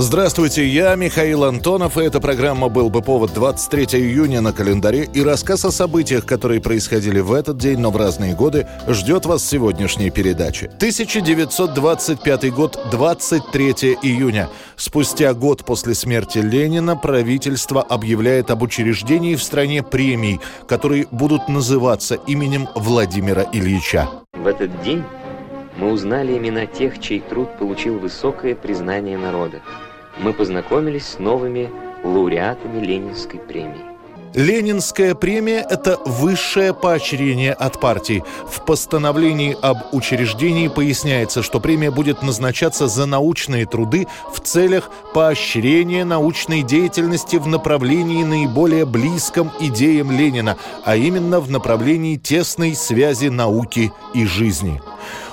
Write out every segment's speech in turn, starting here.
Здравствуйте, я Михаил Антонов, и эта программа «Был бы повод» 23 июня на календаре, и рассказ о событиях, которые происходили в этот день, но в разные годы, ждет вас в сегодняшней передаче. 1925 год, 23 июня. Спустя год после смерти Ленина правительство объявляет об учреждении в стране премий, которые будут называться именем Владимира Ильича. В этот день мы узнали имена тех, чей труд получил высокое признание народа мы познакомились с новыми лауреатами Ленинской премии. Ленинская премия – это высшее поощрение от партии. В постановлении об учреждении поясняется, что премия будет назначаться за научные труды в целях поощрения научной деятельности в направлении наиболее близком идеям Ленина, а именно в направлении тесной связи науки и жизни.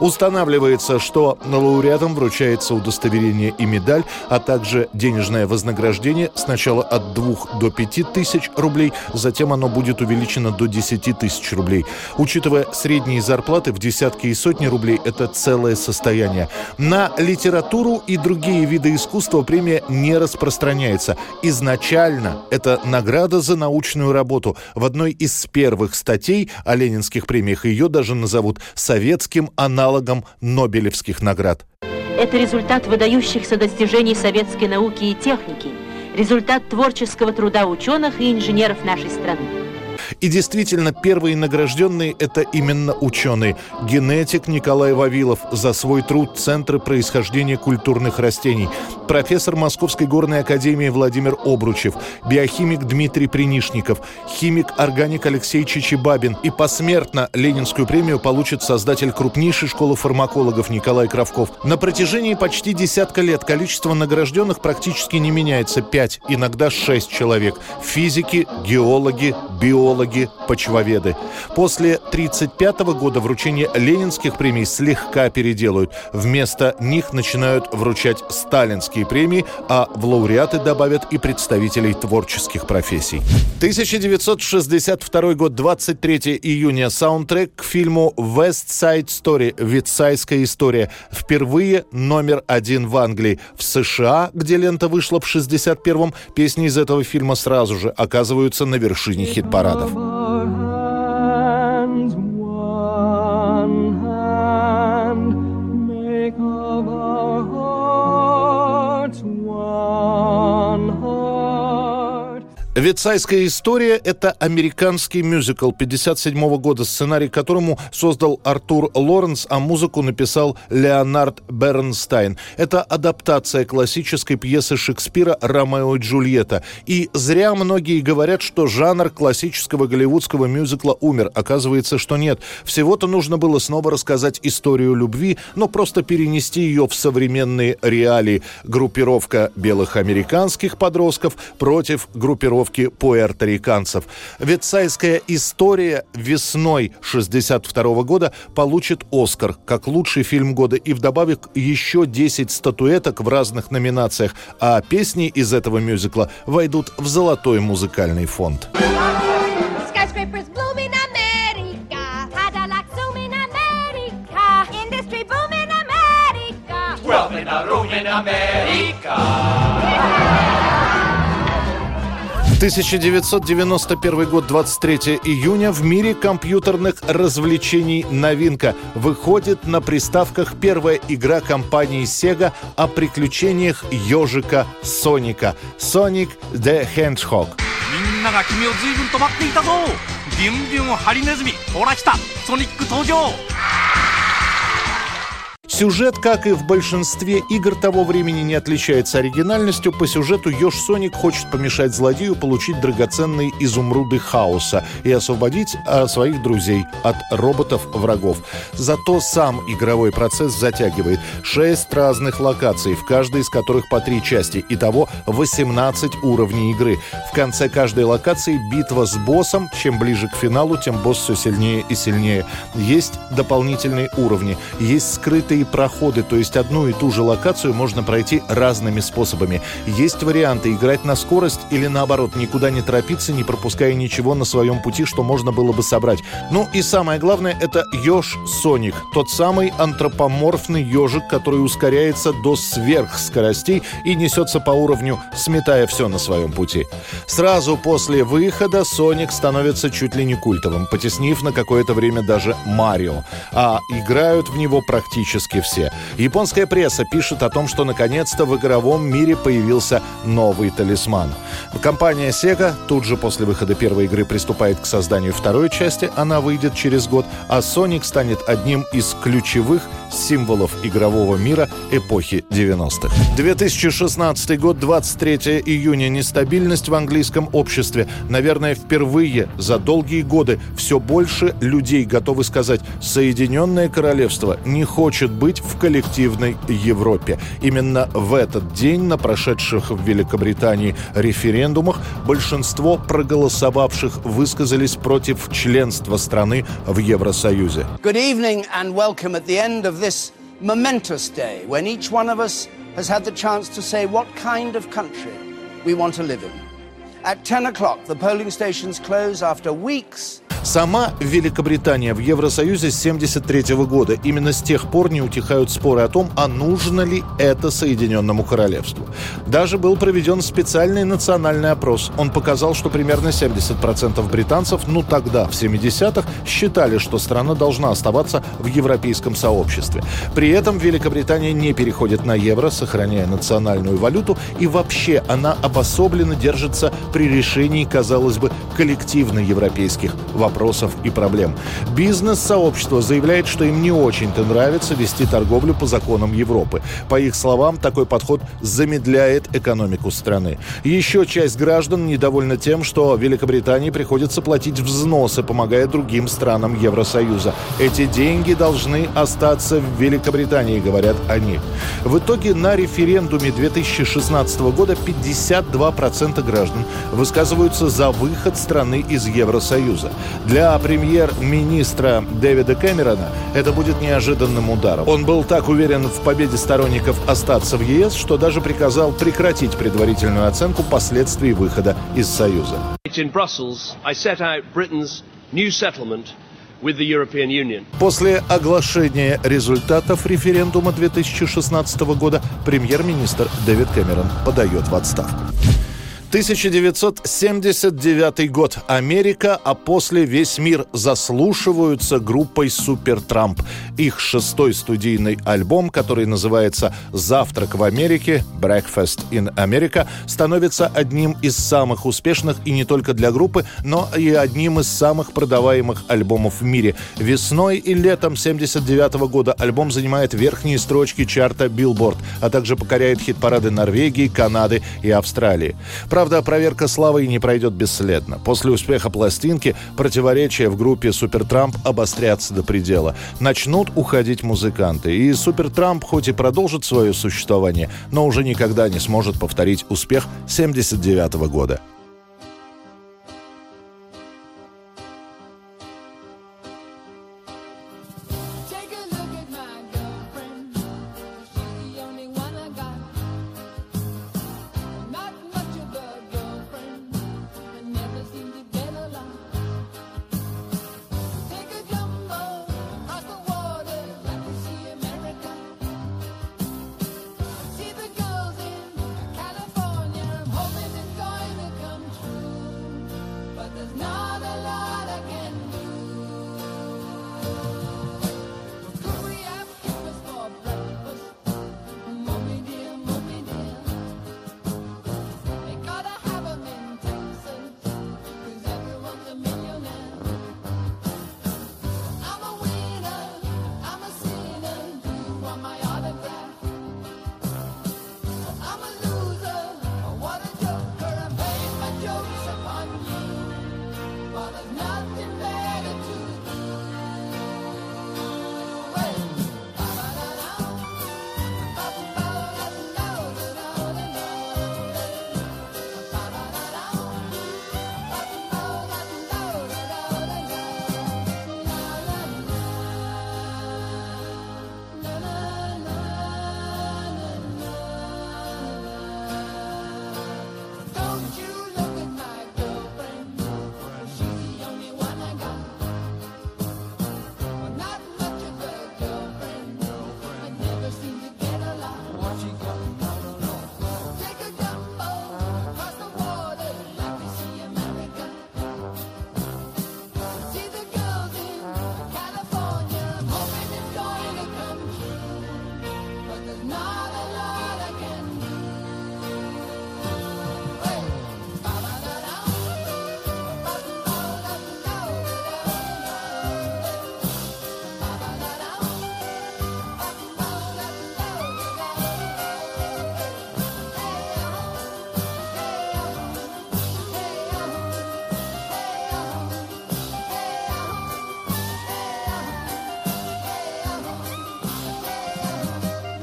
Устанавливается, что лауреатам вручается удостоверение и медаль, а также денежное вознаграждение сначала от 2 до 5 тысяч рублей, затем оно будет увеличено до 10 тысяч рублей. Учитывая средние зарплаты в десятки и сотни рублей, это целое состояние. На литературу и другие виды искусства премия не распространяется. Изначально это награда за научную работу. В одной из первых статей о ленинских премиях ее даже назовут советским аналогом аналогом Нобелевских наград. Это результат выдающихся достижений советской науки и техники, результат творческого труда ученых и инженеров нашей страны. И действительно, первые награжденные – это именно ученые. Генетик Николай Вавилов за свой труд «Центры происхождения культурных растений», профессор Московской горной академии Владимир Обручев, биохимик Дмитрий Принишников, химик-органик Алексей Чичибабин и посмертно Ленинскую премию получит создатель крупнейшей школы фармакологов Николай Кравков. На протяжении почти десятка лет количество награжденных практически не меняется – пять, иногда шесть человек. Физики, геологи, биологи, геологи, почвоведы. После 1935 года вручение ленинских премий слегка переделают. Вместо них начинают вручать сталинские премии, а в лауреаты добавят и представителей творческих профессий. 1962 год, 23 июня. Саундтрек к фильму «West Side Story» «Витсайская история». Впервые номер один в Англии. В США, где лента вышла в 61-м, песни из этого фильма сразу же оказываются на вершине хит-парадов. «Ветсайская история» — это американский мюзикл 57 года, сценарий которому создал Артур Лоренс, а музыку написал Леонард Бернстайн. Это адаптация классической пьесы Шекспира «Ромео и Джульетта». И зря многие говорят, что жанр классического голливудского мюзикла умер. Оказывается, что нет. Всего-то нужно было снова рассказать историю любви, но просто перенести ее в современные реалии. Группировка белых американских подростков против группировки группировки пуэрториканцев. Ветсайская история весной 62 года получит «Оскар» как лучший фильм года и вдобавок еще 10 статуэток в разных номинациях, а песни из этого мюзикла войдут в золотой музыкальный фонд. Wealth in a room in America. 1991 год, 23 июня. В мире компьютерных развлечений новинка. Выходит на приставках первая игра компании Sega о приключениях ежика Соника. Sonic the Hedgehog. みんなが君を随分と待っていたぞビュンビュンハリネズミほら来たソニック登場 Сюжет, как и в большинстве игр того времени, не отличается оригинальностью. По сюжету Ёж Соник хочет помешать злодею получить драгоценные изумруды хаоса и освободить а, своих друзей от роботов-врагов. Зато сам игровой процесс затягивает. Шесть разных локаций, в каждой из которых по три части. Итого 18 уровней игры. В конце каждой локации битва с боссом. Чем ближе к финалу, тем босс все сильнее и сильнее. Есть дополнительные уровни. Есть скрытые проходы, то есть одну и ту же локацию можно пройти разными способами. Есть варианты играть на скорость или наоборот, никуда не торопиться, не пропуская ничего на своем пути, что можно было бы собрать. Ну и самое главное, это Ёж Соник, тот самый антропоморфный ежик, который ускоряется до сверхскоростей и несется по уровню, сметая все на своем пути. Сразу после выхода Соник становится чуть ли не культовым, потеснив на какое-то время даже Марио. А играют в него практически все. Японская пресса пишет о том, что наконец-то в игровом мире появился новый талисман. Компания Sega тут же после выхода первой игры приступает к созданию второй части, она выйдет через год, а Sonic станет одним из ключевых символов игрового мира эпохи 90-х. 2016 год, 23 июня. Нестабильность в английском обществе. Наверное, впервые за долгие годы все больше людей готовы сказать, Соединенное Королевство не хочет быть в коллективной Европе. Именно в этот день на прошедших в Великобритании референдумах большинство проголосовавших высказались против членства страны в Евросоюзе. Good evening and welcome at the end of this momentous day when each one of us has had the chance to say what kind of country we want to live in. At 10 o'clock, the polling stations close after weeks Сама Великобритания в Евросоюзе с 1973 года. Именно с тех пор не утихают споры о том, а нужно ли это Соединенному Королевству. Даже был проведен специальный национальный опрос. Он показал, что примерно 70% британцев, ну тогда, в 70-х, считали, что страна должна оставаться в европейском сообществе. При этом Великобритания не переходит на евро, сохраняя национальную валюту, и вообще она обособленно держится при решении, казалось бы, коллективно европейских вопросов вопросов и проблем. Бизнес-сообщество заявляет, что им не очень-то нравится вести торговлю по законам Европы. По их словам, такой подход замедляет экономику страны. Еще часть граждан недовольна тем, что Великобритании приходится платить взносы, помогая другим странам Евросоюза. Эти деньги должны остаться в Великобритании, говорят они. В итоге на референдуме 2016 года 52% граждан высказываются за выход страны из Евросоюза. Для премьер-министра Дэвида Кэмерона это будет неожиданным ударом. Он был так уверен в победе сторонников остаться в ЕС, что даже приказал прекратить предварительную оценку последствий выхода из Союза. После оглашения результатов референдума 2016 года премьер-министр Дэвид Кэмерон подает в отставку. 1979 год. Америка, а после весь мир заслушиваются группой Супер Трамп. Их шестой студийный альбом, который называется «Завтрак в Америке» «Breakfast in America», становится одним из самых успешных и не только для группы, но и одним из самых продаваемых альбомов в мире. Весной и летом 79 года альбом занимает верхние строчки чарта Billboard, а также покоряет хит-парады Норвегии, Канады и Австралии. Правда, проверка славы не пройдет бесследно. После успеха пластинки противоречия в группе Супертрамп обострятся до предела. Начнут уходить музыканты. И Супертрамп хоть и продолжит свое существование, но уже никогда не сможет повторить успех 79 года.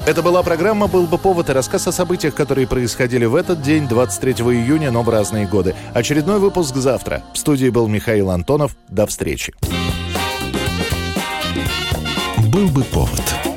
Это была программа «Был бы повод» и рассказ о событиях, которые происходили в этот день, 23 июня, но в разные годы. Очередной выпуск завтра. В студии был Михаил Антонов. До встречи. «Был бы повод»